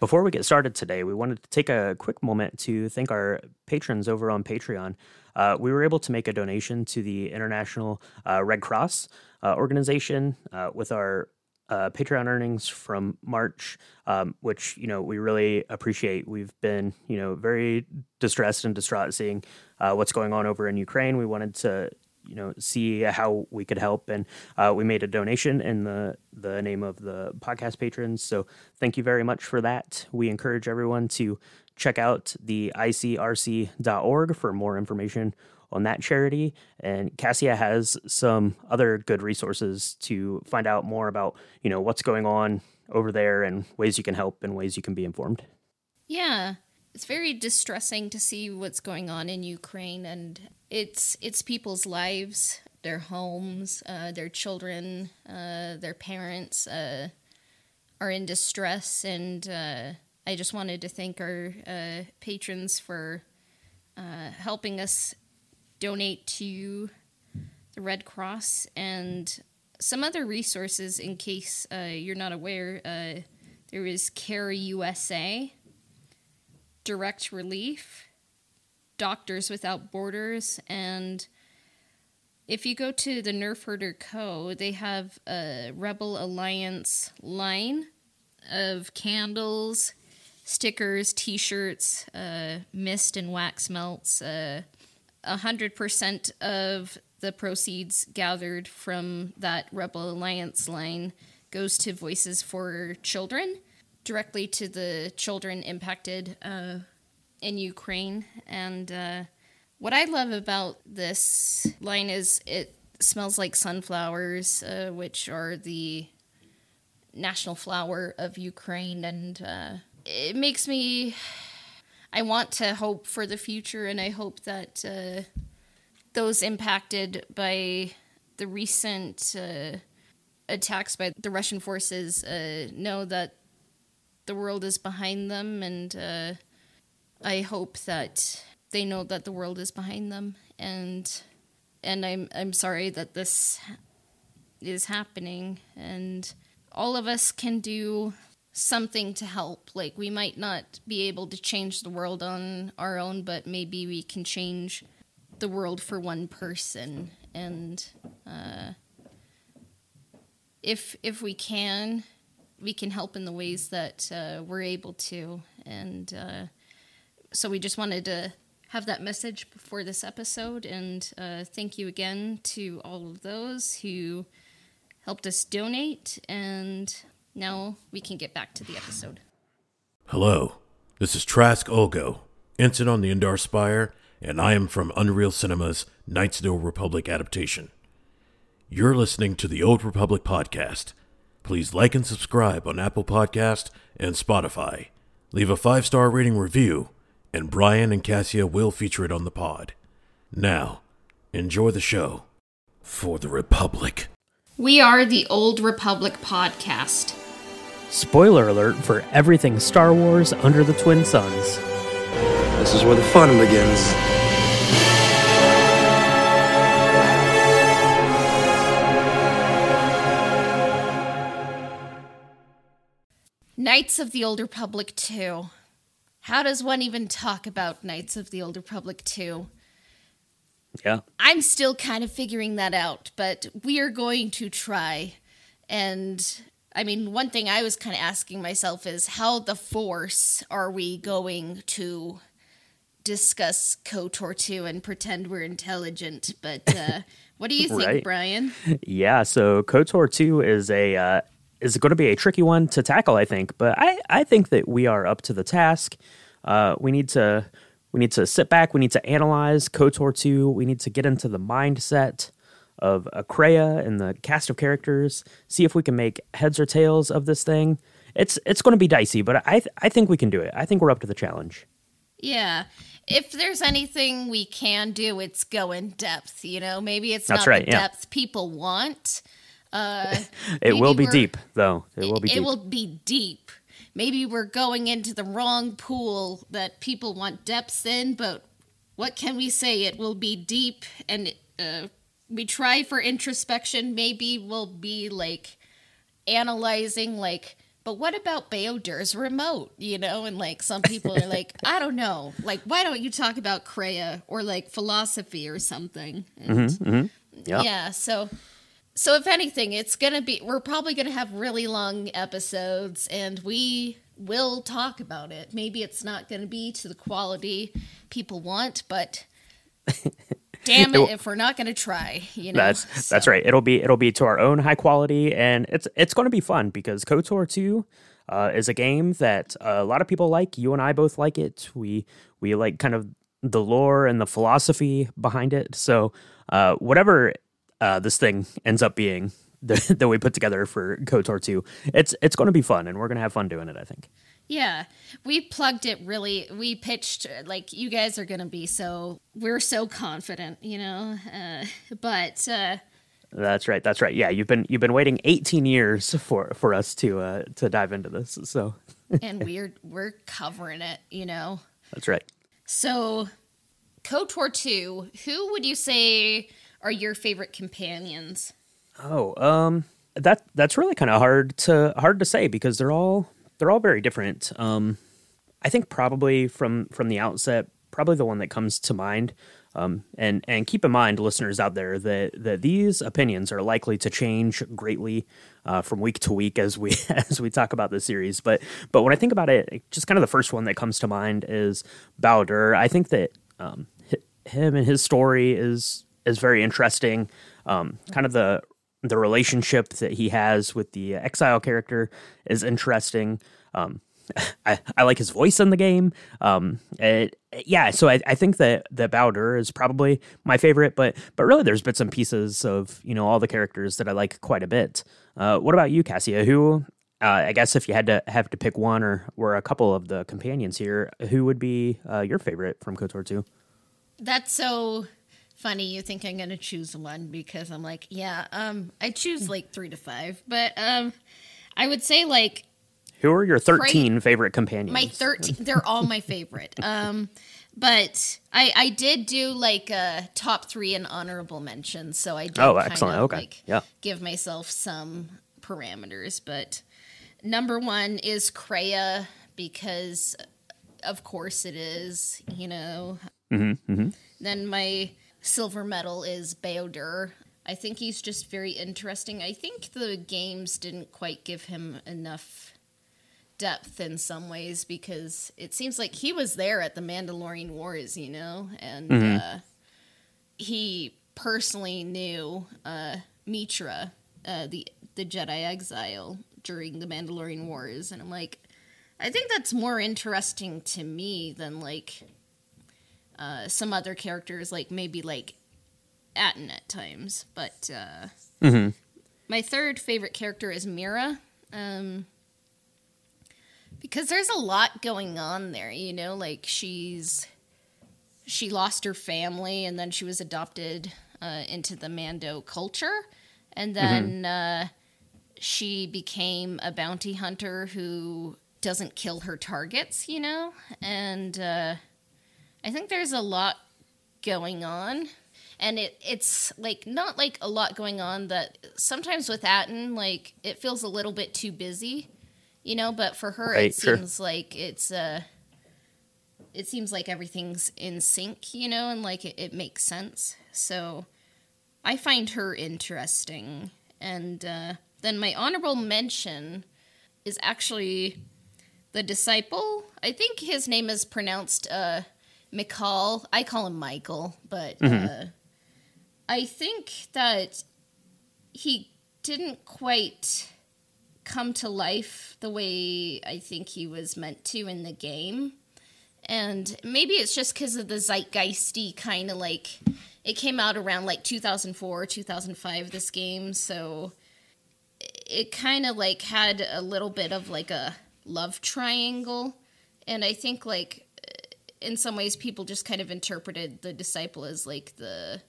Before we get started today, we wanted to take a quick moment to thank our patrons over on Patreon. Uh, we were able to make a donation to the International uh, Red Cross uh, organization uh, with our uh, Patreon earnings from March, um, which you know we really appreciate. We've been you know very distressed and distraught seeing uh, what's going on over in Ukraine. We wanted to you know see how we could help. And uh, we made a donation in the the name of the podcast patrons. So thank you very much for that. We encourage everyone to check out the icrc.org for more information on that charity. And cassia has some other good resources to find out more about you know what's going on over there and ways you can help and ways you can be informed. Yeah. It's very distressing to see what's going on in Ukraine, and it's it's people's lives, their homes, uh, their children, uh, their parents uh, are in distress, and uh, I just wanted to thank our uh, patrons for helping us donate to the Red Cross and some other resources in case you're not aware. there is Care USA Direct Relief, Doctors Without Borders, and if you go to the Nerf Herder Co., they have a Rebel Alliance line of candles, stickers, t shirts, uh, mist and wax melts. Uh, 100% of the proceeds gathered from that Rebel Alliance line goes to Voices for Children directly to the children impacted uh, in Ukraine. And uh, what I love about this line is it smells like sunflowers, uh, which are the national flower of Ukraine. And uh, it makes me. I want to hope for the future, and I hope that uh, those impacted by the recent uh, attacks by the Russian forces know that the world is behind them, and uh, I hope that they know that the world is behind them, and and I'm I'm sorry that this is happening, and all of us can do something to help. Like we might not be able to change the world on our own, but maybe we can change the world for one person, and uh, if if we can we can help in the ways that uh, we're able to. And uh, so we just wanted to have that message before this episode. And uh, thank you again to all of those who helped us donate. And now we can get back to the episode. Hello, this is Trask Ulgo, ensign on the Endar Spire, and I am from Unreal Cinema's Knights of the Old Republic adaptation. You're listening to the Old Republic podcast Please like and subscribe on Apple Podcast and Spotify. Leave a five-star rating review, and Brian and Cassia will feature it on the pod. Now, enjoy the show. For the Republic. We are the Old Republic podcast. Spoiler alert for everything Star Wars under the Twin Suns. This is where the fun begins. Knights of the Old Republic 2. How does one even talk about Knights of the Old Republic 2? Yeah. I'm still kind of figuring that out, but we are going to try. And I mean, one thing I was kind of asking myself is how the Force are we going to discuss KOTOR 2 and pretend we're intelligent? But uh, what do you think, right. Brian? Yeah, so KOTOR 2 is a uh, is going to be a tricky one to tackle, I think. But I, I think that we are up to the task. Uh, we need to we need to sit back. We need to analyze KOTOR 2. We need to get into the mindset of Kreia and the cast of characters. See if we can make heads or tails of this thing. It's it's going to be dicey, but I th- I think we can do it. I think we're up to the challenge. Yeah. If there's anything we can do, it's go in depth. You know, maybe it's That's not right, the yeah. depth people want, uh, it will be deep, though. It will be. It deep. will be deep. Maybe we're going into the wrong pool that people want depths in, but what can we say? It will be deep, and uh, we try for introspection. Maybe we'll be like analyzing like but what about Bao-Dur's remote? You know, and like some people are like, I don't know, like why don't you talk about Kreia or like philosophy or something? And, Yeah. yeah so so if anything it's gonna be we're probably gonna have really long episodes and we will talk about it maybe it's not gonna be to the quality people want but damn It it if we're not gonna try you know That's So- that's right. It'll be it'll be to our own high quality, and it's it's going to be fun because KOTOR two uh, is a game that a lot of people like. You and I both like it. We we like kind of the lore and the philosophy behind it. So uh, whatever uh, this thing ends up being that, that we put together for KOTOR two, it's it's going to be fun, and we're going to have fun doing it. I think. Yeah, we plugged it really. We pitched like you guys are gonna be so. We're so confident, you know. Uh, but uh, That's right. That's right. Yeah, you've been you've been waiting 18 years for for us to uh, to dive into this. So and we're we're covering it, you know. that's right. So, KOTOR 2, who would you say are your favorite companions? Oh, um, that that's really kind of hard to hard to say because they're all they're all very different. Um, I think probably from from the outset, probably the one that comes to mind. Um, and and keep in mind, listeners out there, that that these opinions are likely to change greatly uh, from week to week as we as we talk about the series. But but when I think about it, just kind of the first one that comes to mind is Bao-Dur. I think that um, him and his story is is very interesting. Um, kind of the the relationship that he has with the exile character is interesting. Um, I, I like his voice in the game. Um, it, yeah, so I, I think that that Bao-Dur is probably my favorite, but but really there's bits and pieces of you know all the characters that I like quite a bit. Uh, what about you, Cassia? Who uh, I guess if you had to have to pick one or or a couple of the companions here, who would be uh, your favorite from KOTOR two? That's so funny. You think I'm going to choose one because I'm like, yeah, um, I choose like three to five, but um, I would say like Who are your thirteen favorite companions? my 13 they're all my favorite um but i i did do like a top three and honorable mentions so i did Oh, kind excellent. of, Okay. like Yeah. give myself some parameters but number one is Kreia because of course it is you know Mm-hmm, then my silver medal is Bao-Dur. I think he's just very interesting. I think the games didn't quite give him enough depth in some ways because it seems like he was there at the Mandalorian Wars, you know, and uh, he personally knew uh, Meetra, uh, the the Jedi exile during the Mandalorian Wars, and I'm like, I think that's more interesting to me than like uh, some other characters, like maybe like Atton at times. But uh, my third favorite character is Mira. Um, because there's a lot going on there, you know, like she's she lost her family and then she was adopted uh, into the Mando culture, and then uh, she became a bounty hunter who doesn't kill her targets, you know, and uh, I think there's a lot going on. And it it's like not like a lot going on that sometimes with Atton, like it feels a little bit too busy, you know, but for her Right, it sure. seems like it's uh it seems like everything's in sync, you know, and like it, it makes sense. So I find her interesting. And uh, then my honorable mention is actually the disciple. I think his name is pronounced uh, Mical. I call him Michael, but uh, I think that he didn't quite come to life the way I think he was meant to in the game. And maybe it's just because of the zeitgeisty kind of like it came out around like 2004, 2005, this game. So it kind of like had a little bit of like a love triangle. And I think like in some ways people just kind of interpreted the disciple as like the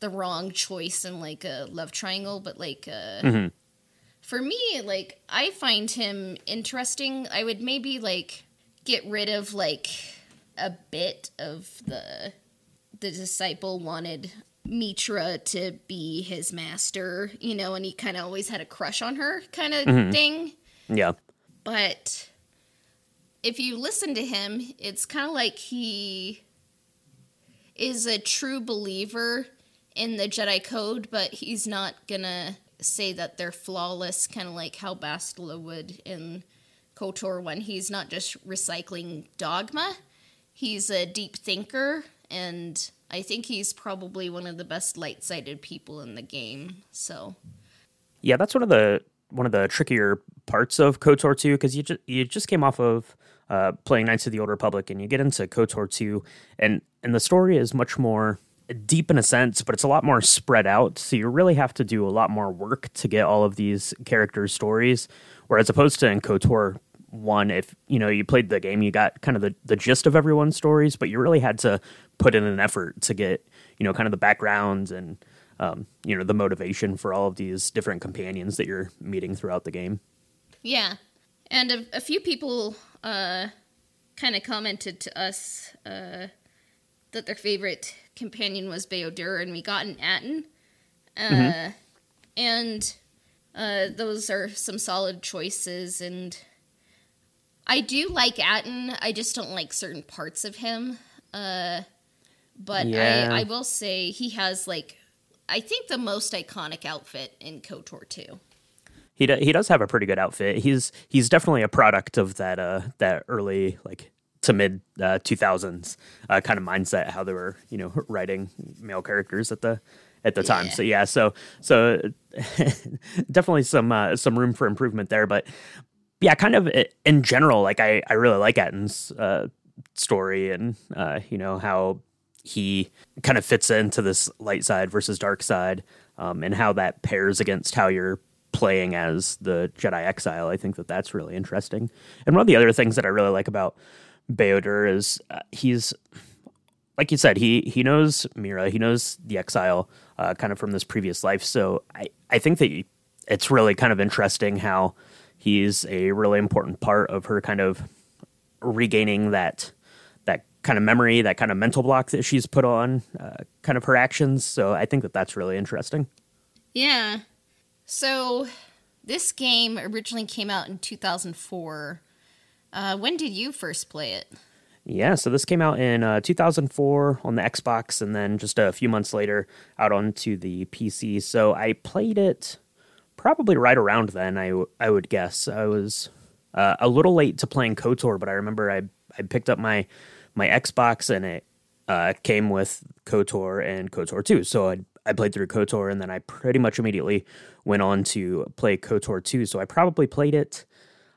the wrong choice in like a love triangle but like uh for me like i find him interesting. I would maybe like get rid of like a bit of the the disciple wanted meetra to be his master you know and he kind of always had a crush on her kind of thing. Yeah. But if you listen to him, it's kind of like he is a true believer in the Jedi Code, but he's not gonna say that they're flawless, kind of like how Bastila would in KOTOR when he's not just recycling dogma. He's a deep thinker, and I think he's probably one of the best light-sided people in the game. So, yeah, that's one of the one of the trickier parts of KOTOR 2 because you just you just came off of uh, playing Knights of the Old Republic and you get into KOTOR 2 and and the story is much more deep in a sense, but it's a lot more spread out. So you really have to do a lot more work to get all of these characters' stories. Whereas opposed to in KOTOR one, if you know you played the game, you got kind of the, the gist of everyone's stories, but you really had to put in an effort to get you know kind of the backgrounds and um, you know the motivation for all of these different companions that you're meeting throughout the game. Yeah, and a, a few people uh, kind of commented to us uh, that their favorite companion was Bao-Dur, and we got an Atton. Uh, mm-hmm. And uh, those are some solid choices. And I do like Atton. I just don't like certain parts of him. Uh, but yeah. I, I will say he has like I think the most iconic outfit in KOTOR 2. He do, he does have a pretty good outfit. He's he's definitely a product of that uh that early like to mid uh, 2000s uh, kind of mindset how they were you know writing male characters at the at the yeah. time so yeah so so definitely some uh, some room for improvement there but yeah kind of in general like i i really like atton's uh, story and uh, you know how he kind of fits into this light side versus dark side um, and how that pairs against how you're playing as the Jedi Exile. I think that that's really interesting. And one of the other things that I really like about Bao-Dur is uh, he's like you said he he knows Mira, he knows the Exile uh, kind of from this previous life. So I I think that it's really kind of interesting how he's a really important part of her kind of regaining that that kind of memory, that kind of mental block that she's put on uh, kind of her actions. So I think that that's really interesting. Yeah. So this game originally came out in 2004. Uh, when did you first play it? Yeah, so this came out in uh, 2004 on the Xbox, and then just a few months later out onto the PC. So I played it probably right around then. I, w- I would guess I was uh, a little late to playing Kotor, but I remember I I picked up my my Xbox and it uh, came with Kotor and Kotor 2. So I I played through Kotor, and then I pretty much immediately went on to play Kotor 2. So I probably played it.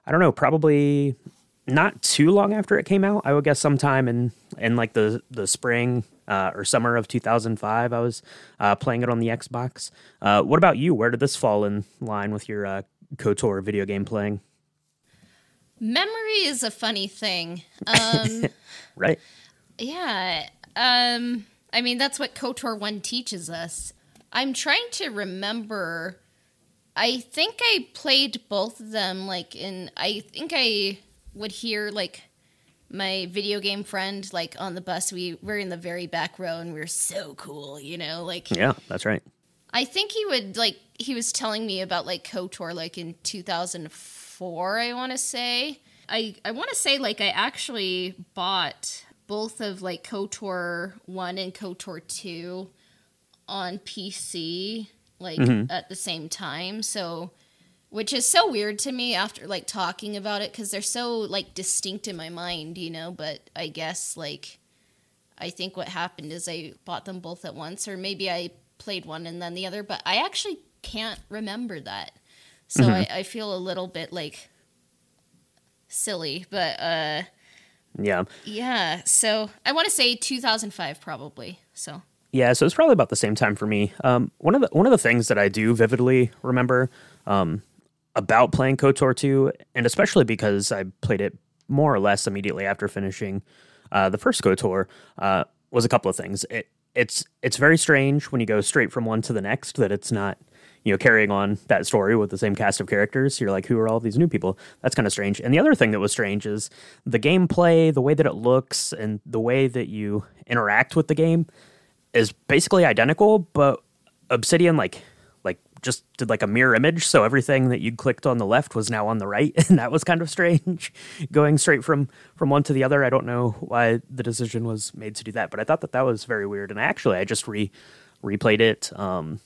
I don't know, probably not too long after it came out. I would guess sometime in in like the the spring uh, or summer of 2005. I was uh, playing it on the Xbox. Uh, what about you? Where did this fall in line with your uh, Kotor video game playing? Memory is a funny thing. Um, right. Yeah. Um, I mean, that's what KOTOR 1 teaches us. I'm trying to remember. I think I played both of them, like, in. I think I would hear like my video game friend like on the bus we were in the very back row and we were so cool you know like yeah that's right i think he would like he was telling me about like kotor like in 2004 i want to say i i want to say like i actually bought both of like kotor 1 and kotor 2 on pc like mm-hmm. at the same time so which is so weird to me after like talking about it because they're so like distinct in my mind, you know. But I guess like I think what happened is I bought them both at once, or maybe I played one and then the other. But I actually can't remember that, so mm-hmm. I, I feel a little bit like silly. But uh, yeah, yeah. So I want to say 2005 probably. So yeah, so it's probably about the same time for me. Um, one of the one of the things that I do vividly remember um, about playing KOTOR 2, and especially because I played it more or less immediately after finishing uh, the first KOTOR, uh, was a couple of things. It, it's it's very strange when you go straight from one to the next that it's not you know carrying on that story with the same cast of characters. You're like, who are all these new people? That's kind of strange. And the other thing that was strange is the gameplay, the way that it looks, and the way that you interact with the game is basically identical, but Obsidian like like just did like a mirror image, so everything that you clicked on the left was now on the right, and that was kind of strange, going straight from from one to the other. I don't know why the decision was made to do that, but I thought that that was very weird. And actually, I just re replayed it. Um,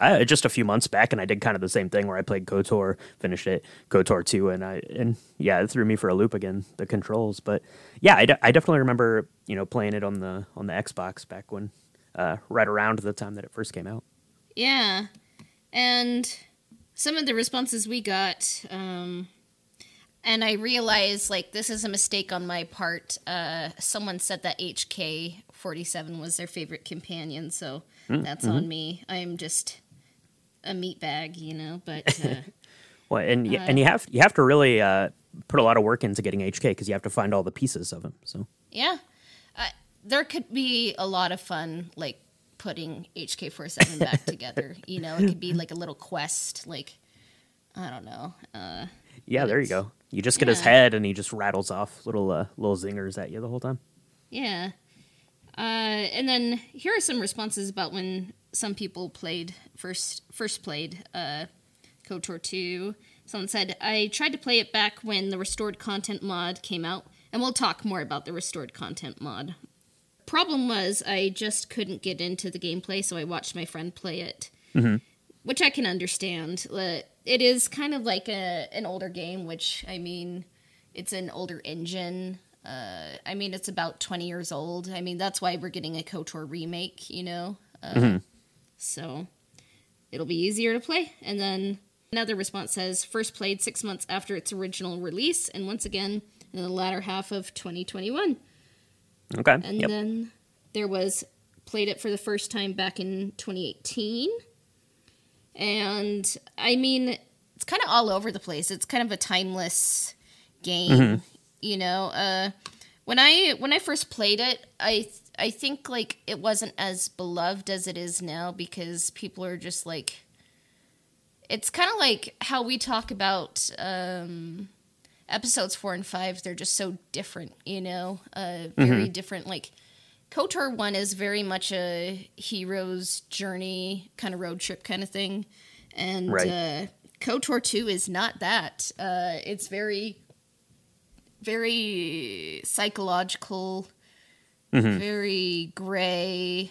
I, just a few months back, and I did kind of the same thing where I played KOTOR, finished it, KOTOR two, and I and yeah, it threw me for a loop again. The controls, but yeah, I, de- I definitely remember you know playing it on the on the Xbox back when uh, right around the time that it first came out. Yeah, and some of the responses we got, um, and I realized like this is a mistake on my part. Uh, someone said that HK forty seven was their favorite companion, so mm, that's mm-hmm. on me. I'm just a meat bag, you know. But uh, well, and uh, and you have you have to really uh, put a lot of work into getting HK because you have to find all the pieces of him. So yeah, uh, there could be a lot of fun like putting HK forty seven back together. You know, it could be like a little quest, like I don't know. Uh, yeah, there you go. You just get yeah. his head, and he just rattles off little uh, little zingers at you the whole time. Yeah. Uh, and then here are some responses about when some people played first first played uh, KOTOR 2. Someone said, I tried to play it back when the restored content mod came out, and we'll talk more about the restored content mod. Problem was, I just couldn't get into the gameplay, so I watched my friend play it, mm-hmm. which I can understand. It is kind of like a, an older game, which, I mean, it's an older engine. Uh, I mean, it's about 20 years old. I mean, that's why we're getting a KOTOR remake, you know? Uh, mm-hmm. So it'll be easier to play. And then another response says first played six months after its original release, and once again in the latter half of 2021. Okay. And yep. then there was played it for the first time back in 2018. And I mean, it's kind of all over the place. It's kind of a timeless game. Mm-hmm you know uh when i when i first played it i i think like it wasn't as beloved as it is now because people are just like it's kind of like how we talk about um episodes 4 and 5 they're just so different you know uh very mm-hmm. different like kotor 1 is very much a hero's journey kind of road trip kind of thing and right. uh kotor 2 is not that uh it's very very psychological, mm-hmm. very gray.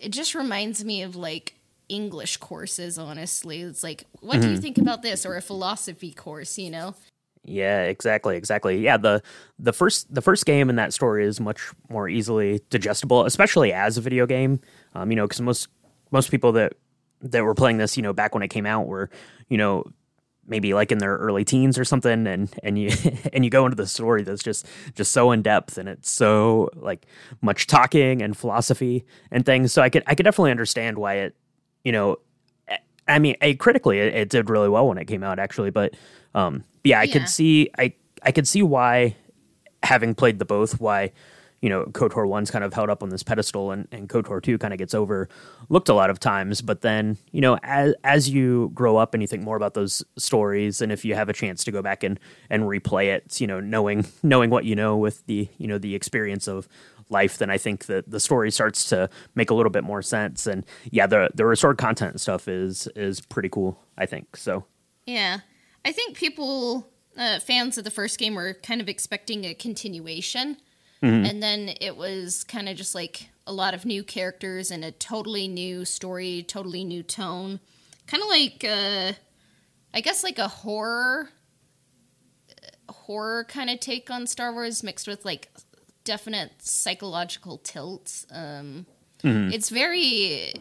It just reminds me of like English courses, honestly. It's like, what mm-hmm. do you mm-hmm. think about this? Or a philosophy course, you know? Yeah, exactly, exactly. Yeah, the the first the first game in that story is much more easily digestible, especially as a video game. Um, you know, because most most people that that were playing this, you know, back when it came out, were you know maybe like in their early teens or something and and you and you go into the story that's just just so in depth and it's so like much talking and philosophy and things so i could i could definitely understand why it you know i mean a, critically it, it, did really well when it came out actually but um yeah i yeah. could see i i could see why having played the both why you know, KOTOR 1's kind of held up on this pedestal and, and KOTOR 2 kind of gets overlooked a lot of times. But then, you know, as, as you grow up and you think more about those stories, and if you have a chance to go back and, and replay it, you know, knowing knowing what you know with the, you know, the experience of life, then I think that the story starts to make a little bit more sense. And yeah, the the restored content stuff is is pretty cool, I think. So Yeah. I think people uh, fans of the first game were kind of expecting a continuation Mm-hmm. And then it was kind of just like a lot of new characters and a totally new story, totally new tone. Kind of like, uh, I guess, like a horror, horror kind of take on Star Wars mixed with like definite psychological tilts. Um, mm-hmm. It's very.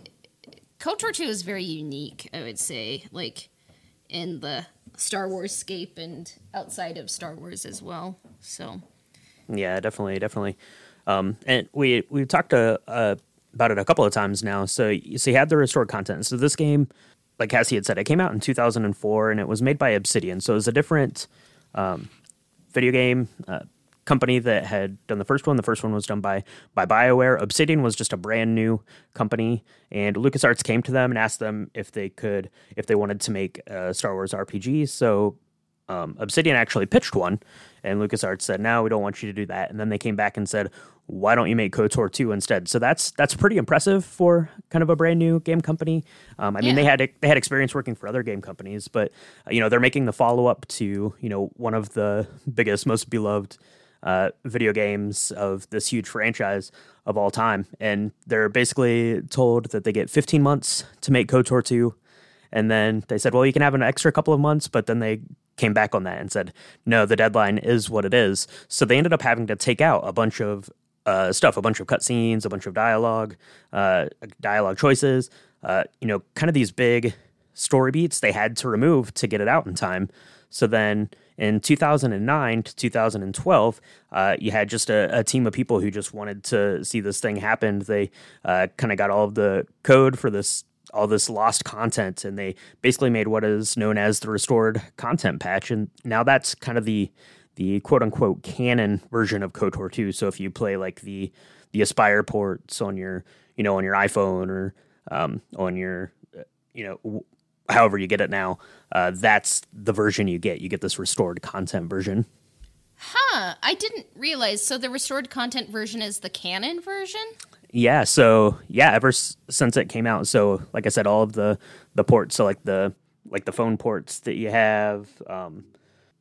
KOTOR 2 is very unique, I would say, like in the Star Wars scape and outside of Star Wars as well. So. Yeah, definitely, definitely. Um, and we we talked uh, uh, about it a couple of times now. So so you had the restored content. So this game, like Cassie had said, it came out in 2004 and it was made by Obsidian. So it was a different um, video game uh, company that had done the first one. The first one was done by by BioWare. Obsidian was just a brand new company, and LucasArts came to them and asked them if they could if they wanted to make a Star Wars RPG. So um, Obsidian actually pitched one, and LucasArts said, "No, we don't want you to do that." And then they came back and said, "Why don't you make KOTOR two instead?" So that's that's pretty impressive for kind of a brand new game company. Um, I mean, they had they had experience working for other game companies, but uh, you know they're making the follow up to you know one of the biggest, most beloved uh, video games of this huge franchise of all time, and they're basically told that they get 15 months to make KOTOR two. And then they said, well, you can have an extra couple of months, but then they came back on that and said, no, the deadline is what it is. So they ended up having to take out a bunch of uh, stuff, a bunch of cutscenes, a bunch of dialogue, uh, dialogue choices, uh, you know, kind of these big story beats they had to remove to get it out in time. So then in 2009 to 2012, uh, you had just a, a team of people who just wanted to see this thing happen. They uh, kind of got all of the code for this all this lost content and they basically made what is known as the restored content patch and now that's kind of the the quote unquote canon version of KOTOR 2 so if you play like the the Aspyr ports on your you know on your iPhone or um, on your uh, you know w- however you get it now uh, that's the version you get you get this restored content version Huh, I didn't realize. So the restored content version is the canon version? Yeah, so yeah, ever s- since it came out, so like I said, all of the the ports, so like the like the phone ports that you have, um,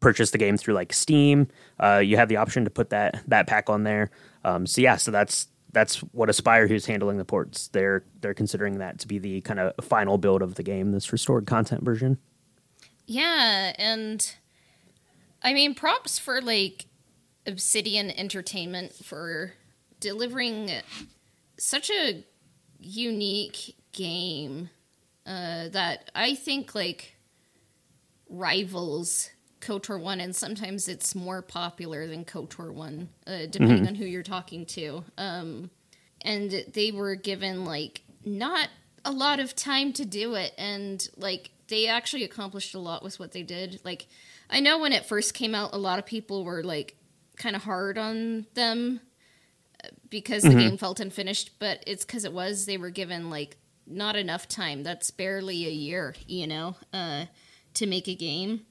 purchase the game through like Steam. Uh, you have the option to put that that pack on there. Um, so yeah, so that's that's what Aspyr, who's handling the ports, they're they're considering that to be the kind of final build of the game, this restored content version. Yeah, and I mean, props for like Obsidian Entertainment for delivering such a unique game uh, that I think like rivals KOTOR 1, and sometimes it's more popular than KOTOR 1, uh, depending on who you're talking to. Um, and they were given like not a lot of time to do it and like they actually accomplished a lot with what they did like i know when it first came out a lot of people were like kind of hard on them because the game felt unfinished but it's because it was they were given like not enough time that's barely a year you know uh, to make a game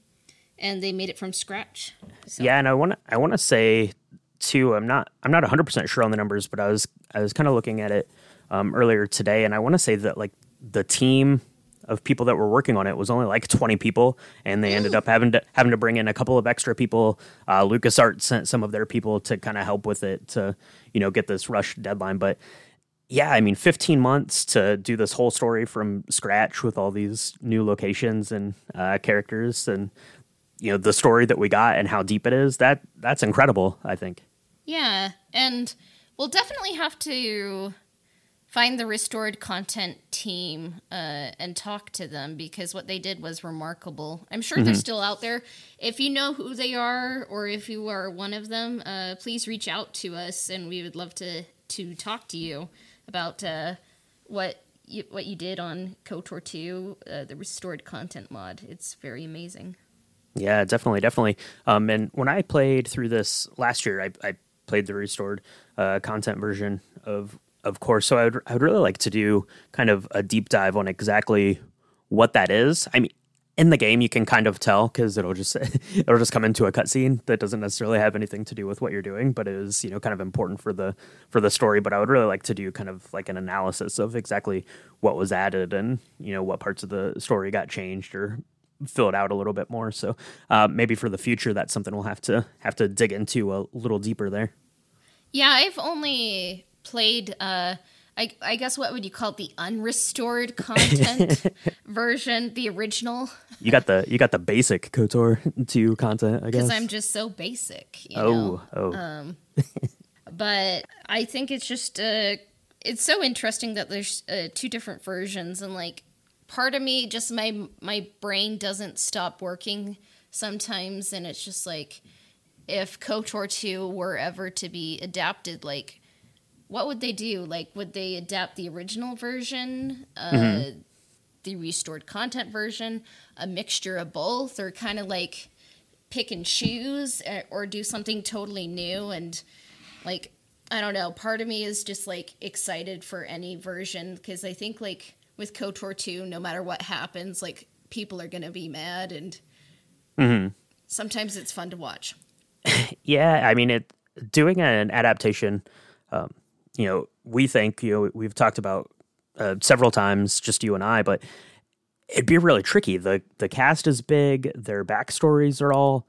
and they made it from scratch so. Yeah, and I want to I want to say too. I'm not I'm not 100 percent sure on the numbers, but I was I was kind of looking at it um, earlier today, and I want to say that like the team of people that were working on it was only like 20 people, and they ended up having to having to bring in a couple of extra people. Uh, LucasArts sent some of their people to kind of help with it to you know get this rush deadline, but. Yeah, I mean, 15 months to do this whole story from scratch with all these new locations and uh, characters and you know the story that we got and how deep it is that that's incredible i think Yeah, and we'll definitely have to find the restored content team uh, and talk to them because what they did was remarkable. I'm sure they're still out there. If you know who they are or if you are one of them, uh, please reach out to us and we would love to to talk to you about uh, what you, what you did on KOTOR 2, uh, the restored content mod. It's very amazing. yeah definitely definitely um, and when i played through this last year i, I played the restored uh, content version of of course. So I would, I would really like to do kind of a deep dive on exactly what that is. I mean in the game you can kind of tell because it'll just it'll just come into a cutscene that doesn't necessarily have anything to do with what you're doing but is you know kind of important for the for the story. But i would really like to do kind of like an analysis of exactly what was added and you know what parts of the story got changed or filled out a little bit more. So uh, maybe for the future that's something we'll have to have to dig into a little deeper there. Yeah, I've only played uh I, I guess what would you call it the unrestored content version, the original, you got the you got the basic kotor 2 content i guess because I'm just so basic. You know? oh oh But I think it's just uh, it's so interesting that there's uh, two different versions, and like part of me, just my my brain doesn't stop working sometimes, and it's just like if KOTOR two were ever to be adapted, like what would they do? Like, would they adapt the original version, uh, the restored content version, a mixture of both, or kind of like pick and choose, or do something totally new? And like, I don't know. Part of me is just like excited for any version because I think like with KOTOR two, no matter what happens, like people are gonna be mad and sometimes it's fun to watch. Yeah, I mean, it doing an adaptation. Um, you know, we think you know we've talked about uh, several times, just you and I, but it'd be really tricky. the The cast is big. Their backstories are all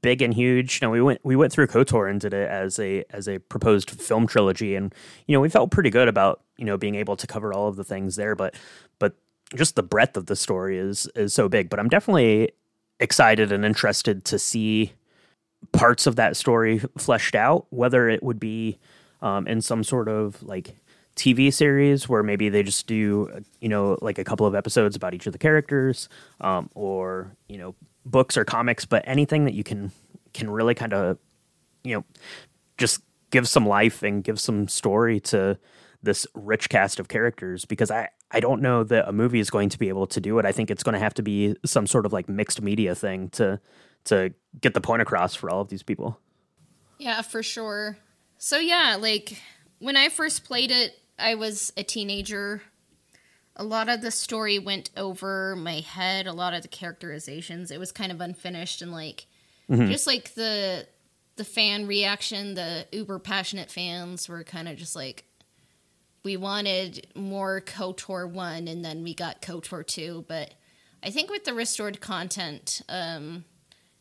big and huge. You know, we went we went through Kotor and did it as a as a proposed film trilogy, and you know we felt pretty good about you know being able to cover all of the things there. But but just the breadth of the story is is so big. But I'm definitely excited and interested to see parts of that story fleshed out, whether it would be um, in some sort of like TV series where maybe they just do, you know, like a couple of episodes about each of the characters, um, or you know, books or comics, but anything that you can can really kind of, you know, just give some life and give some story to this rich cast of characters because I, I don't know that a movie is going to be able to do it. I think it's going to have to be some sort of like mixed media thing to to get the point across for all of these people. Yeah, for sure. So yeah, like when I first played it, I was a teenager. A lot of the story went over my head, a lot of the characterizations. It was kind of unfinished and like mm-hmm. just like the the fan reaction, the uber passionate fans were kind of just like we wanted more KOTOR 1 and then we got KOTOR 2, but I think with the restored content, um,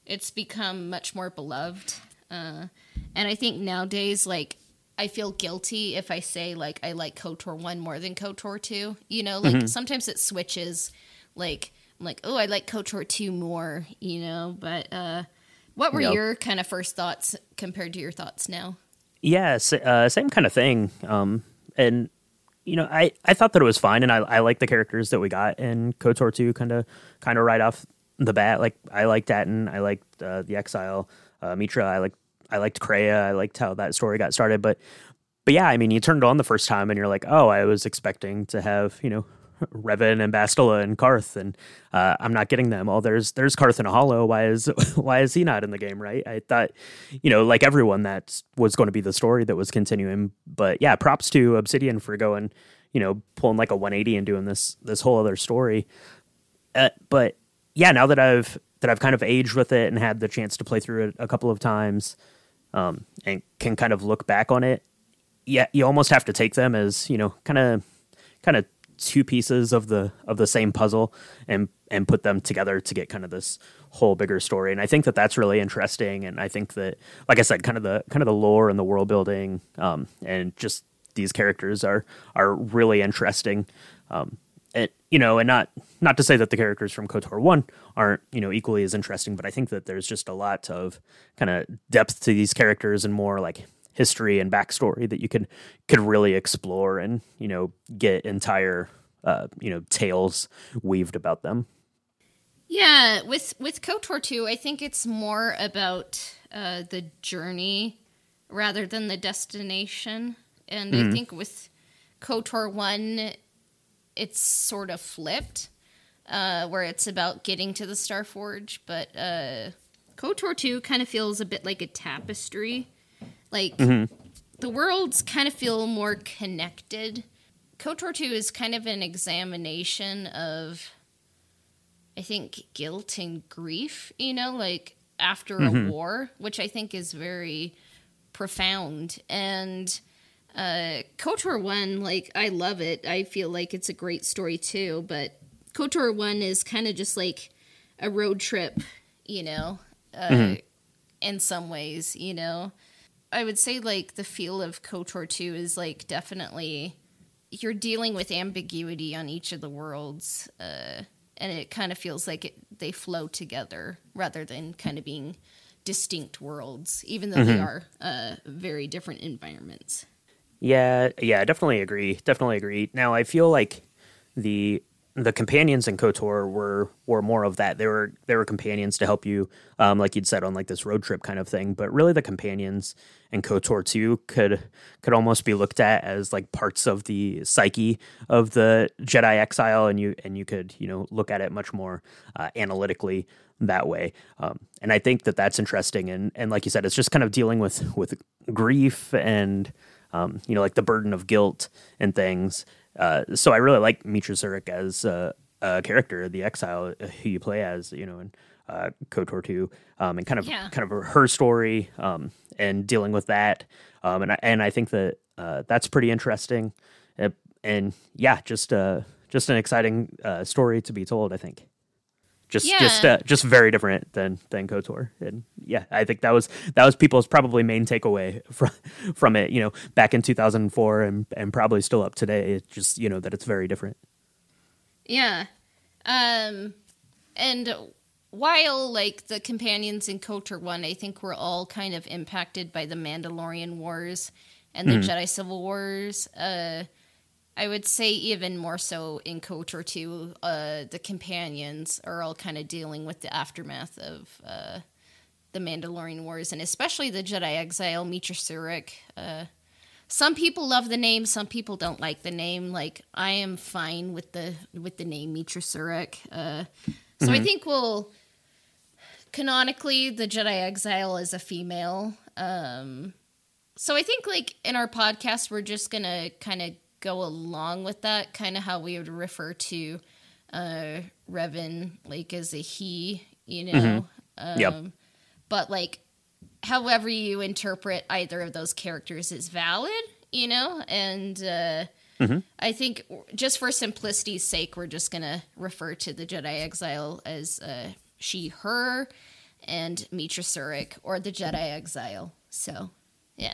it's become much more beloved. Uh, and I think nowadays, like, I feel guilty if I say, like, I like KOTOR 1 more than KOTOR 2. You know, like, mm-hmm. sometimes it switches. Like, I'm like, oh, I like KOTOR 2 more, you know, but uh, what were yep. your kind of first thoughts compared to your thoughts now? Yeah, uh, same kind of thing. Um, and you know, I, I thought that it was fine, and I I like the characters that we got in Kotor 2, kind of kind of right off the bat. Like I liked Atton, I liked uh, the Exile, uh, Meetra, I like I liked Kreia, I liked how that story got started. But but yeah, I mean, you turned on the first time, and you're like, oh, I was expecting to have you know Revan and Bastila and Carth, and uh, I'm not getting them. Oh, there's there's Carth and Hollow. Why is why is he not in the game? Right? I thought, you know, like everyone, that was going to be the story that was continuing. But yeah, props to Obsidian for going, you know, pulling like a 180 and doing this this whole other story. Uh, but yeah, now that I've that I've kind of aged with it and had the chance to play through it a couple of times, um, and can kind of look back on it, yeah, you almost have to take them as you know, kind of kind of two pieces of the of the same puzzle and and put them together to get kind of this whole bigger story. And i think that that's really interesting. And i think that like i said kind of the kind of the lore and the world building um, and just these characters are are really interesting um, you know and not not to say that the characters from kotor 1 aren't you know equally as interesting but i think that there's just a lot of kind of depth to these characters and more like history and backstory that you could could really explore and you know get entire uh, you know tales weaved about them. Yeah, with with Kotor 2, I think it's more about uh, the journey rather than the destination. And mm-hmm. I think with Kotor 1, it's sort of flipped, uh, where it's about getting to the Star Forge, But uh, Kotor 2 kind of feels a bit like a tapestry like mm-hmm. the worlds kind of feel more connected. KOTOR 2 is kind of an examination of I think guilt and grief, you know, like after mm-hmm. a war, which I think is very profound. And uh KOTOR 1, like I love it. I feel like it's a great story too, but KOTOR 1 is kind of just like a road trip, you know, uh, mm-hmm. in some ways, you know. I would say like the feel of KOTOR 2 is like definitely you're dealing with ambiguity on each of the worlds, uh, and it kind of feels like it, they flow together rather than kind of being distinct worlds, even though mm-hmm. they are uh, very different environments. Yeah, yeah, definitely agree. Definitely agree. Now I feel like the the companions in Kotor were were more of that. They were they were companions to help you, um, like you'd said on like this road trip kind of thing. But really, the companions in Kotor two could could almost be looked at as like parts of the psyche of the Jedi exile, and you and you could you know look at it much more uh, analytically that way. Um, and I think that that's interesting. And and like you said, it's just kind of dealing with with grief and um, you know like the burden of guilt and things uh, so I really like Meetra Surik as uh, a character, the exile who you play as, you know, and uh, KOTOR two, um, and kind of Yeah. kind of her story um, and dealing with that. Um, and I, and I think that uh, that's pretty interesting. Uh, and yeah, just uh, just an exciting uh, story to be told. I think. Just just uh, just very different than than Kotor. And yeah, I think that was that was people's probably main takeaway from from it. You know, back in two thousand four, and and probably still up today. It's just you know that it's very different. Yeah. Um and while like the companions in KOTOR 1 I think were all kind of impacted by the Mandalorian Wars and the Jedi Civil Wars, uh I would say even more so in KOTOR 2, uh the companions are all kind of dealing with the aftermath of uh the Mandalorian Wars and especially the Jedi Exile Meetra Surik uh some people love the name some people don't like the name like i am fine with the with the name meetra Surik. uh so i think we'll canonically the jedi exile is a female um so i think like in our podcast we're just gonna kind of go along with that kind of how we would refer to uh revan like as a he you know um Yep. but like however you interpret either of those characters is valid, you know? And uh, I think just for simplicity's sake, we're just going to refer to the Jedi Exile as uh, she, her, and Meetra Surik, or the Jedi Exile. So, yeah.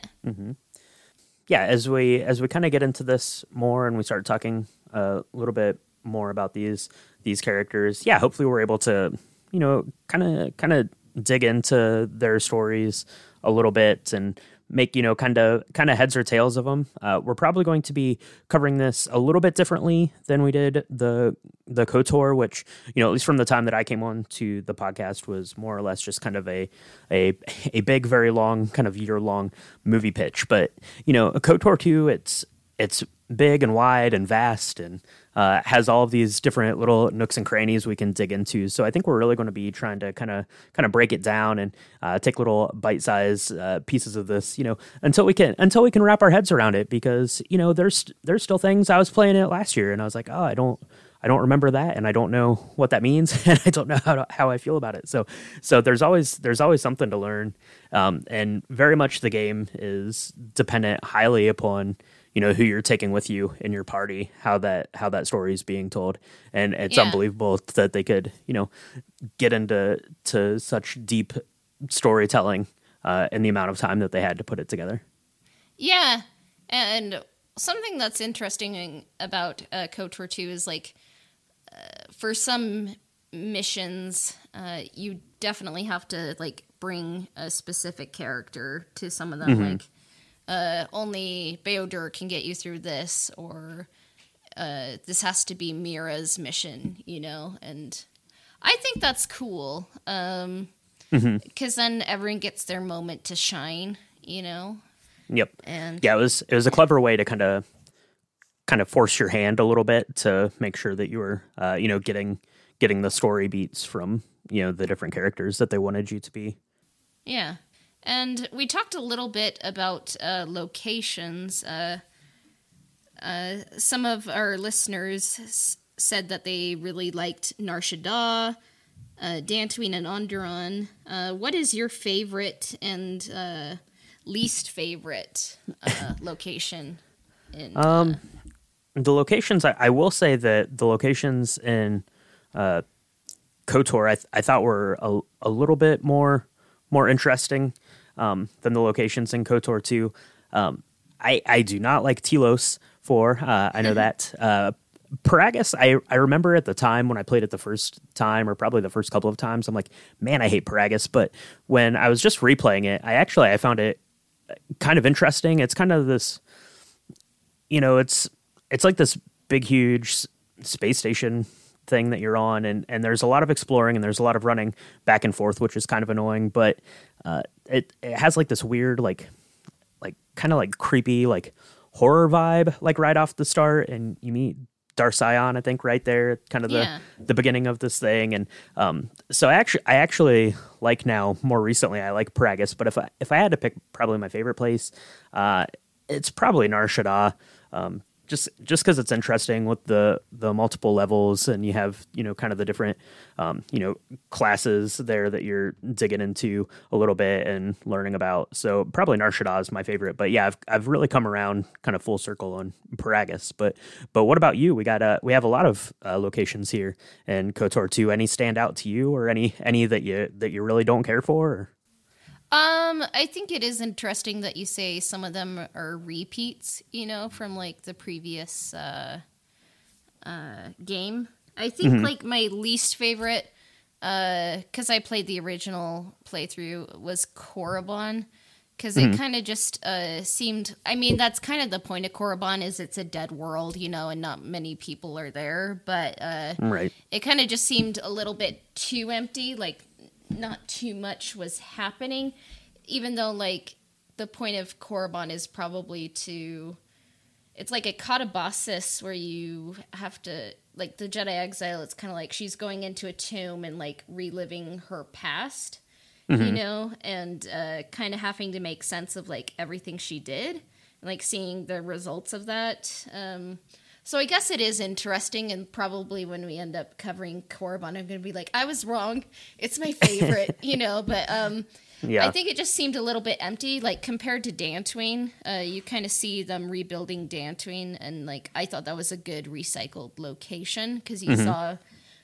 Yeah, as we as we kind of get into this more and we start talking a little bit more about these these characters, yeah, hopefully we're able to you know kind of kind of dig into their stories a little bit and make you know kind of kind of heads or tails of them. Uh, we're probably going to be covering this a little bit differently than we did the the Kotor, which you know at least from the time that I came on to the podcast was more or less just kind of a a a big, very long, kind of year long movie pitch. But you know, a Kotor two, it's it's big and wide and vast and uh, has all of these different little nooks and crannies we can dig into. So I think we're really going to be trying to kind of kind of break it down and uh, take little bite size uh, pieces of this, you know, until we can until we can wrap our heads around it. Because you know, there's there's still things I was playing it last year and I was like, oh, I don't. I don't remember that, and I don't know what that means, and I don't know how to, how I feel about it. So, so there's always there's always something to learn, um, and very much the game is dependent highly upon you know who you're taking with you in your party, how that how that story is being told, and it's Yeah. unbelievable that they could you know get into to such deep storytelling uh, in the amount of time that they had to put it together. Yeah, and something that's interesting about uh, KOTOR 2 is like uh, for some missions, uh, you definitely have to like bring a specific character to some of them. Like uh, only Bao-Dur can get you through this, or uh, this has to be Mira's mission, you know. And I think that's cool because then everyone gets their moment to shine, you know. Yep. And yeah, it was it was a clever way to kind of kind of force your hand a little bit to make sure that you were uh, you know getting getting the story beats from you know the different characters that they wanted you to be. Yeah. And we talked a little bit about uh, locations. Uh, uh, some of our listeners s- said that they really liked Nar Shaddaa, uh, Dantooine, and Onderon. Uh, what is your favorite and uh, least favorite uh, location? In, Um, the locations I, I will say that the locations in uh, Kotor I, th- I thought were a, a little bit more more interesting um, than the locations in Kotor 2. Um, I, I do not like Telos 4. Uh, I know that. Uh, Peragus, I, I remember at the time when I played it the first time, or probably the first couple of times, I'm like, man, I hate Peragus. But when I was just replaying it, I actually I found it kind of interesting. It's kind of this you know, it's it's like this big, huge space station thing that you're on, and and there's a lot of exploring and there's a lot of running back and forth, which is kind of annoying. But uh, it it has like this weird, like like kind of like creepy, like horror vibe, like right off the start, and you meet Darsion, I think, right there, kind of the Yeah. the beginning of this thing, and um, so I actually I actually like now more recently I like Peragus, but if I if I had to pick probably my favorite place, uh, it's probably Nar Shaddaa, um, just just because it's interesting with the the multiple levels and you have you know kind of the different um, you know classes there that you're digging into a little bit and learning about. So probably Nar Shaddaa is my favorite, but yeah, I've I've really come around kind of full circle on Peragus. But but what about you? We got uh, we have a lot of uh, locations here in Kotor too. Any stand out to you or any any that you that you really don't care for? Or? Um, I think it is interesting that you say some of them are repeats, you know, from like the previous uh, uh, game. I think mm-hmm. like my least favorite, because uh, I played the original playthrough, was Korriban. Because mm-hmm. it kind of just uh, seemed. I mean, that's kind of the point of Korriban is it's a dead world, you know, and not many people are there. But uh, right, it kind of just seemed a little bit too empty. Like not too much was happening, even though like the point of Korriban is probably to it's like a katabasis where you have to like the Jedi exile. It's kind of like she's going into a tomb and like reliving her past, mm-hmm. you know, and uh, kind of having to make sense of like everything she did, and, like seeing the results of that. Um, so I guess it is interesting, and probably when we end up covering Korriban, I'm going to be like, I was wrong. It's my favorite, you know. But um, yeah. I think it just seemed a little bit empty, like compared to Dantooine. Uh, you kind of see them rebuilding Dantooine, and like I thought that was a good recycled location because you mm-hmm. saw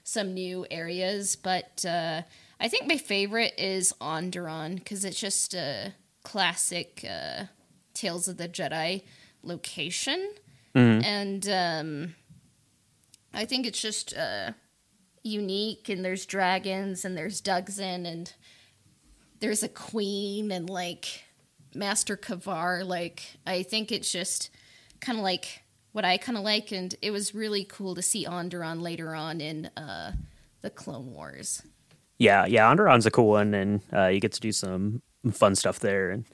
some new areas. But uh, I think my favorite is Onderon because it's just a classic uh, Tales of the Jedi location mm-hmm. and um, I think it's just uh, unique. And there's dragons, and there's Dxun, and there's a queen, and like Master Kavar. Like I think it's just kind of like what I kind of like, and it was really cool to see Onderon later on in uh, the Clone Wars. Yeah, yeah, Onderon's a cool one, and uh, you get to do some fun stuff there, and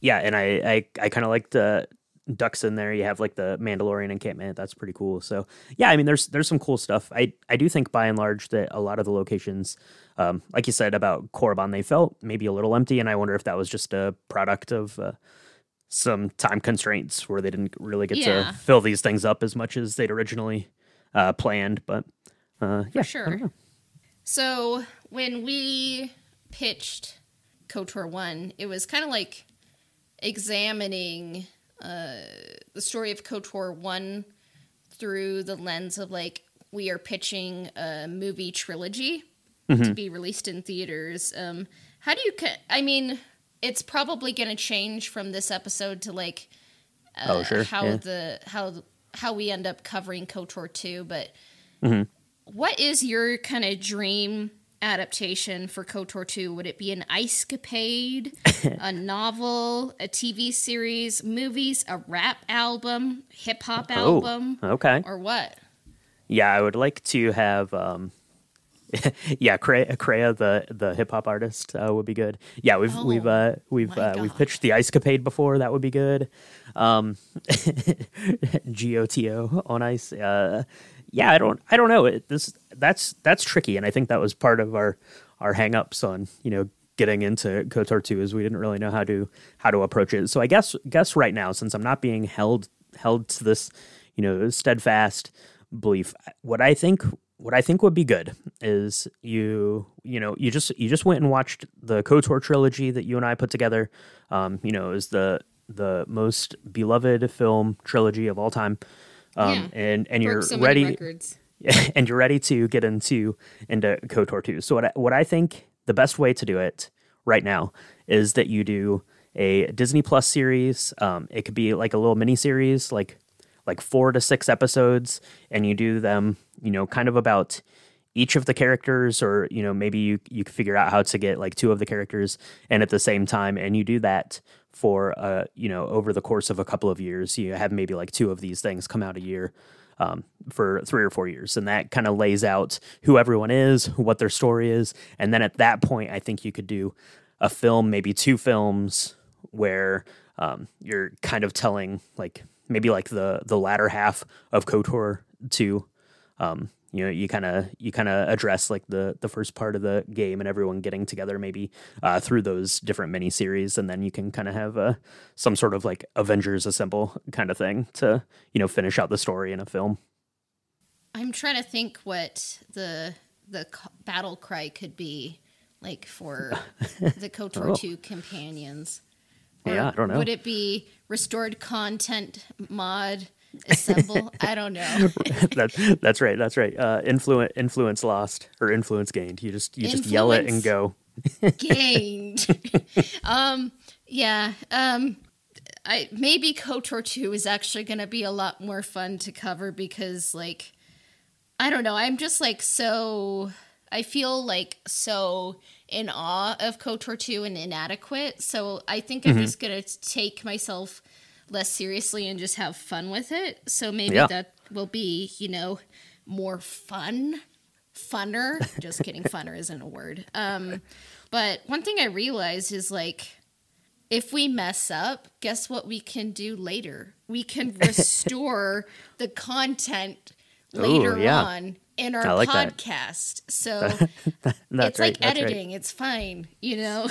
yeah, and I I, I kind of like the Dxun there. You have like the Mandalorian encampment. That's pretty cool. So yeah, I mean, there's there's some cool stuff. I I do think by and large that a lot of the locations, um, like you said about Korriban, they felt maybe a little empty, and I wonder if that was just a product of. Uh, some time constraints where they didn't really get yeah. to fill these things up as much as they'd originally uh, planned, but uh, yeah, For sure. So when we pitched KOTOR one, it was kind of like examining the story of KOTOR 1 through the lens of like we are pitching a movie trilogy mm-hmm. to be released in theaters. Um, how do you? Ca- I mean, it's probably going to change from this episode to like uh, oh, sure. how yeah. the how how we end up covering KOTOR 2. But mm-hmm. what is your kind of dream adaptation for KOTOR 2? Would it be an ice capade, a novel, a TV series, movies, a rap album, hip hop oh, album? Okay. Or what? Yeah, I would like to have um yeah, Kreia, the the hip hop artist uh, would be good. Yeah, we've oh, we've uh, we've uh, we've pitched the Ice Capade before. That would be good. Um, KOTOR on ice. Yeah, I don't I don't know. It, this that's that's tricky, and I think that was part of our our hangups on you know getting into Kotor two is we didn't really know how to how to approach it. So I guess guess right now, since I'm not being held held to this you know steadfast belief, what I think what I think would be good is you you know you just you just went and watched the Kotor trilogy that you and I put together. Um, you know, is the the most beloved film trilogy of all time um, yeah. and and you're so ready and you're ready to get into into Kotor 2. So what I, what I think the best way to do it right now is that you do a Disney Plus series. Um, it could be like a little mini series, like like four to six episodes, and you do them, you know, kind of about each of the characters, or you know, maybe you you figure out how to get like two of the characters, and at the same time, and you do that for uh, you know over the course of a couple of years you have maybe like two of these things come out a year um, for three or four years and that kind of lays out who everyone is what their story is and then at that point i think you could do a film maybe two films where um, you're kind of telling like maybe like the the latter half of kotor 2 um, you know you kind of you kind of address like the the first part of the game and everyone getting together maybe uh, through those different mini series and then you can kind of have uh, some sort of like avengers assemble kind of thing to you know finish out the story in a film I'm trying to think what the the battle cry could be like for the KOTOR Oh. 2 companions. Yeah, I don't know. Would it be restored content mod assemble? I don't know. that's that's right that's right uh influence influence lost or influence gained you just you just yell it and go Gained. um yeah, um I maybe KOTOR 2 is actually going to be a lot more fun to cover because like I don't know, I'm just like so I feel like so in awe of KOTOR 2 and inadequate. So I think I'm just going to take myself less seriously and just have fun with it. So maybe Yeah. that will be, you know, more fun. Funner. Just kidding, funner isn't a word. Um but one thing I realized is like if we mess up, guess what we can do later? We can restore the content later yeah. on in our like that. podcast. So that's it's right like that's right. editing. It's fine, you know.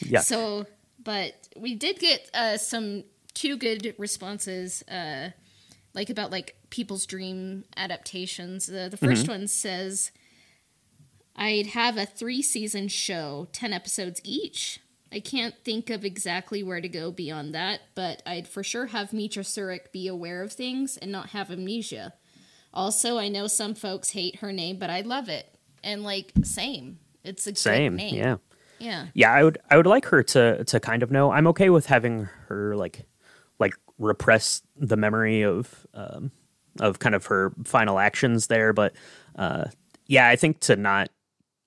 Yeah. So, but we did get uh, some two good responses, uh, like about like people's dream adaptations. Uh, the 1st Mm-hmm. one says, "I'd have a three season show, ten episodes each." I can't think of exactly where to go beyond that, but I'd for sure have Meetra Surik be aware of things and not have amnesia. Also, I know some folks hate her name, but I love it. And like, same. It's a same name. yeah Yeah. yeah i would i would like her to to kind of know i'm okay with having her like repress the memory of um of kind of her final actions there but uh yeah i think to not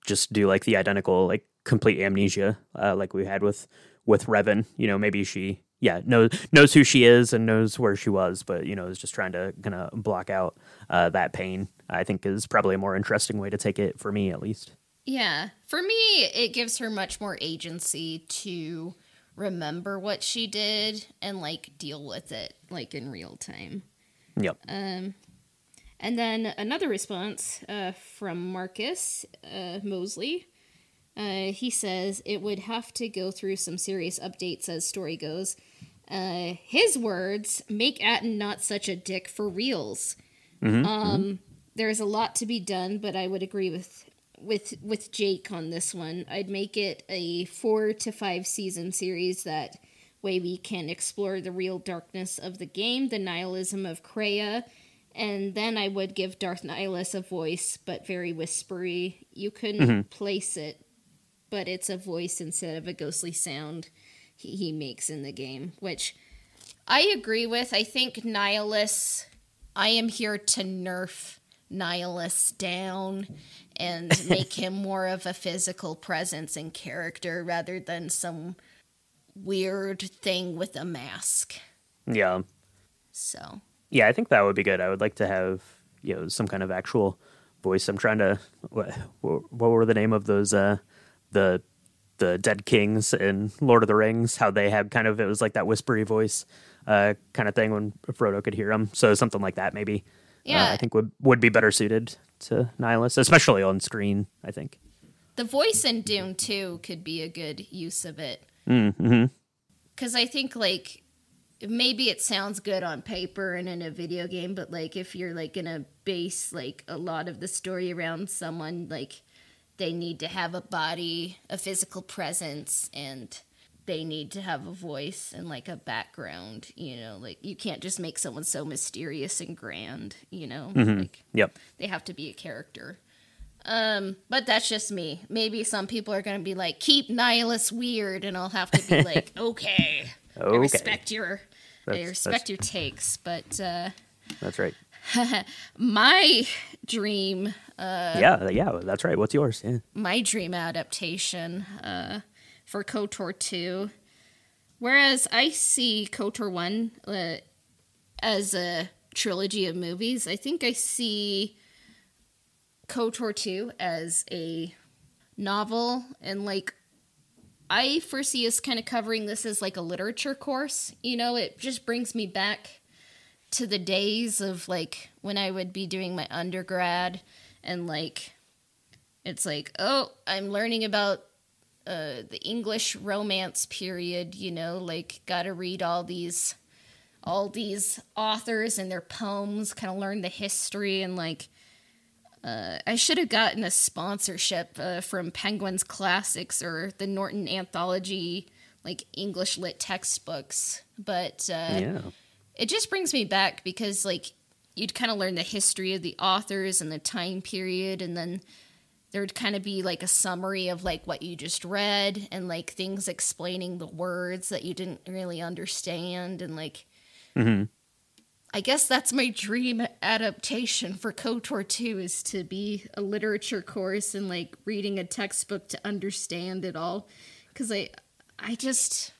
just do like the identical like complete amnesia uh, like we had with with Revan you know maybe she yeah knows knows who she is and knows where she was but you know is just trying to kind of block out uh, that pain i think is probably a more interesting way to take it for me at least Yeah. For me, it gives her much more agency to remember what she did and like deal with it like in real time. yep Um, And then another response uh, from Marcus uh, Mosley. Uh, he says it would have to go through some serious updates as story goes. Uh, his words make Atton not such a dick for reals. Um, there's a lot to be done, but I would agree with with with Jake on this one. I'd make it a four to five season series that way we can explore the real darkness of the game, the nihilism of Kreia, and then I would give Darth Nihilus a voice, but very whispery. You couldn't mm-hmm. place it, but it's a voice instead of a ghostly sound he, he makes in the game, which I agree with. I think Nihilus, I am here to nerf Nihilus down and make him more of a physical presence and character rather than some weird thing with a mask. yeah So, Yeah, I think that would be good. I would like to have you know some kind of actual voice. I'm trying to what what were the name of those uh the the dead kings in Lord of the Rings? How they had kind of it was like that whispery voice uh kind of thing when Frodo could hear him. So something like that maybe. uh, Yeah. I think would would be better suited to Nihilus, especially on screen. I think. the voice in Dune 2 could be a good use of it. Mm-hmm. Because I think, like, maybe it sounds good on paper and in a video game, but, like, if you're, like, going to base, like, a lot of the story around someone, like, they need to have a body, a physical presence, and they need to have a voice and, like, a background, you know? Like, you can't just make someone so mysterious and grand, you know? Like, Yep. they have to be a character. Um, but that's just me. Maybe some people are going to be like, "Keep Nihilus weird," and I'll have to be like, "Okay, I respect your, I respect that's- your takes." But uh, That's right. my dream, uh, yeah, yeah, that's right. What's yours? Yeah. my dream adaptation uh, for KOTOR two, whereas I see KOTOR one uh, as a trilogy of movies, I think I see KOTOR 2 as a novel and like I foresee us kind of covering this as like a literature course. You know, it just brings me back to the days of like when I would be doing my undergrad and like it's like oh i'm learning about uh, the english romance period you know like gotta read all these all these authors and their poems kind of learn the history and like uh, I should have gotten a sponsorship uh, from Penguins Classics or the Norton Anthology, like English lit textbooks. But uh, Yeah. it just brings me back because, like, you'd kind of learn the history of the authors and the time period, and then there'd kind of be like a summary of like what you just read and like things explaining the words that you didn't really understand, and like. Mm-hmm. I guess that's my dream adaptation for KOTOR 2 is to be a literature course and like reading a textbook to understand it all cuz I I just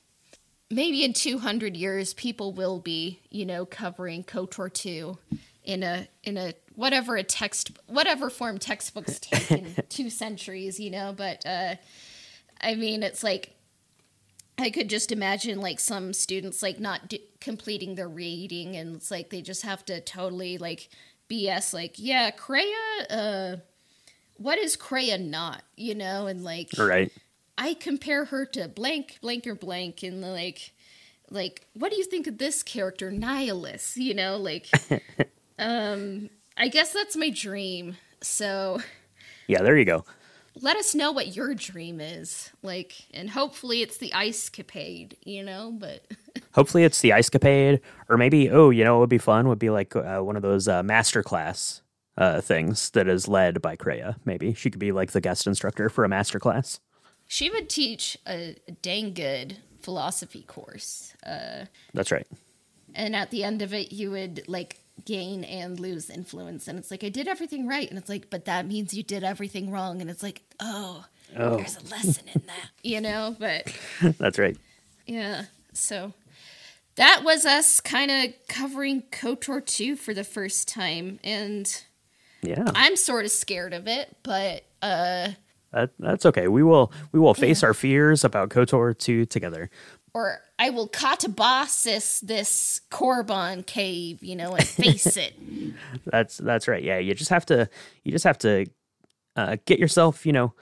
maybe in 200 years people will be, you know, covering KOTOR 2 in a in a whatever a text whatever form textbooks take in 2 centuries, you know, but uh I mean it's like I could just imagine like some students like not d- completing their reading and it's like they just have to totally like BS like yeah Kreia uh what is Kreia not you know and like Right. I compare her to blank blank or blank and like like what do you think of this character Nihilus you know like um I guess that's my dream so Yeah, there you go. let us know what your dream is like and hopefully it's the ice capade you know but Hopefully it's the Ice Capade, or maybe, oh, you know, it would be fun would be like uh, one of those uh, masterclass uh, things that is led by Kreia. Maybe she could be like the guest instructor for a masterclass. she would teach a, a dang good philosophy course uh, That's right. and at the end of it you would like gain and lose influence and it's like i did everything right and it's like but that means you did everything wrong and it's like oh, Oh. there's a lesson in that you know but That's right. Yeah. So that was us kind of covering KOTOR 2 for the first time. And Yeah, I'm sort of scared of it, but uh that, that's okay. We will we will face our fears about Kotor 2 together. or I will katabasis this Korriban cave, you know, and face it. That's that's right. Yeah, you just have to you just have to uh, get yourself, you know,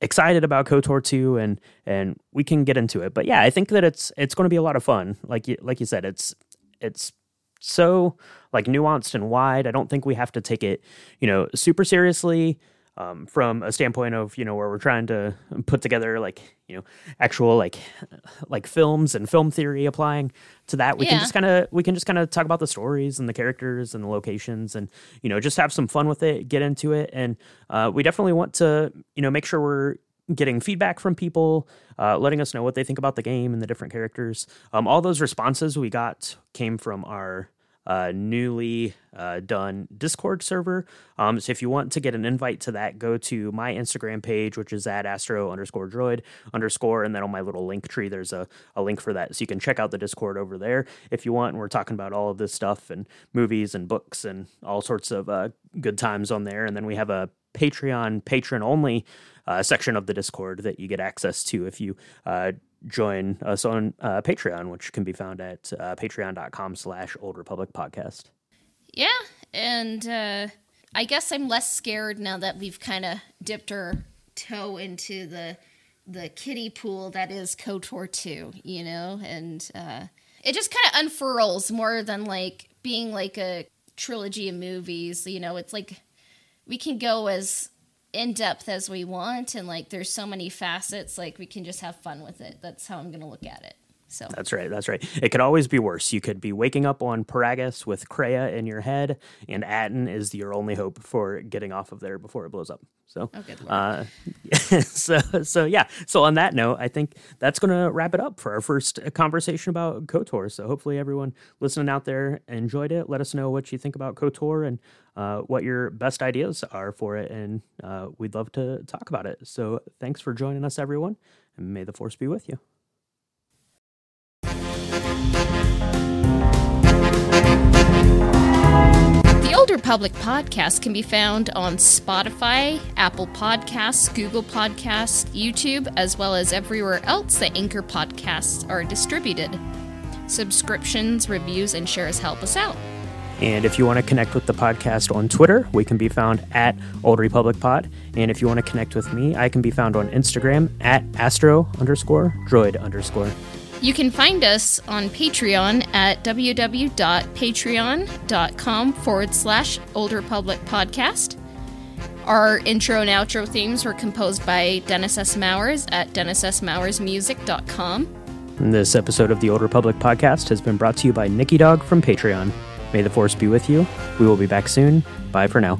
excited about KOTOR 2 and and we can get into it. But yeah, I think that it's it's going to be a lot of fun. Like you like you said, it's it's so like nuanced and wide. I don't think we have to take it, you know, super seriously um, from a standpoint of you know where we're trying to put together like you know actual like like films and film theory applying to that. We can just kind of we can just kind of talk about the stories and the characters and the locations and you know just have some fun with it, get into it, and uh, we definitely want to you know make sure we're getting feedback from people, uh, letting us know what they think about the game and the different characters. Um, all those responses we got came from our uh, newly uh, done Discord server. Um, so if you want to get an invite to that, go to my Instagram page, which is at astro underscore droid underscore, and then on my little link tree, there's a, a link for that. So you can check out the Discord over there if you want. And we're talking about all of this stuff and movies and books and all sorts of uh, good times on there. And then we have a Patreon patron only uh, section of the Discord that you get access to if you uh, join us on uh, Patreon, which can be found at uh, patreon.com slash old republic podcast. Yeah, and uh, I guess I'm less scared now that we've kind of dipped our toe into the the kiddie pool that is KOTOR 2, you know, and uh, it just kind of unfurls more than like being like a trilogy of movies. You know, it's like we can go as in depth as we want, and like there's so many facets, like we can just have fun with it. That's how I'm gonna look at it. So That's right. That's right. It could always be worse. You could be waking up on Peragus with Kreia in your head, and Atton is your only hope for getting off of there before it blows up. So, Oh, uh, so, so yeah. So on that note, I think that's going to wrap it up for our first conversation about Kotor. So hopefully everyone listening out there enjoyed it. Let us know what you think about Kotor and uh, what your best ideas are for it, and uh, we'd love to talk about it. So thanks for joining us, everyone, and may the force be with you. Old Republic podcast can be found on Spotify, Apple Podcasts, Google Podcasts, YouTube, as well as everywhere else that Anchor podcasts are distributed. Subscriptions, reviews, and shares help us out. And if you want to connect with the podcast on Twitter, we can be found at Old Republic Pod. And if you want to connect with me, I can be found on Instagram at astro underscore droid underscore. You can find us on Patreon at www.patreon.com forward slash Old Republic Podcast. Our intro and outro themes were composed by Dennis S. Mowers at dennissmowersmusic.com. And this episode of the Old Republic Podcast has been brought to you by Nikki Dog from Patreon. May the Force be with you. We will be back soon. Bye for now.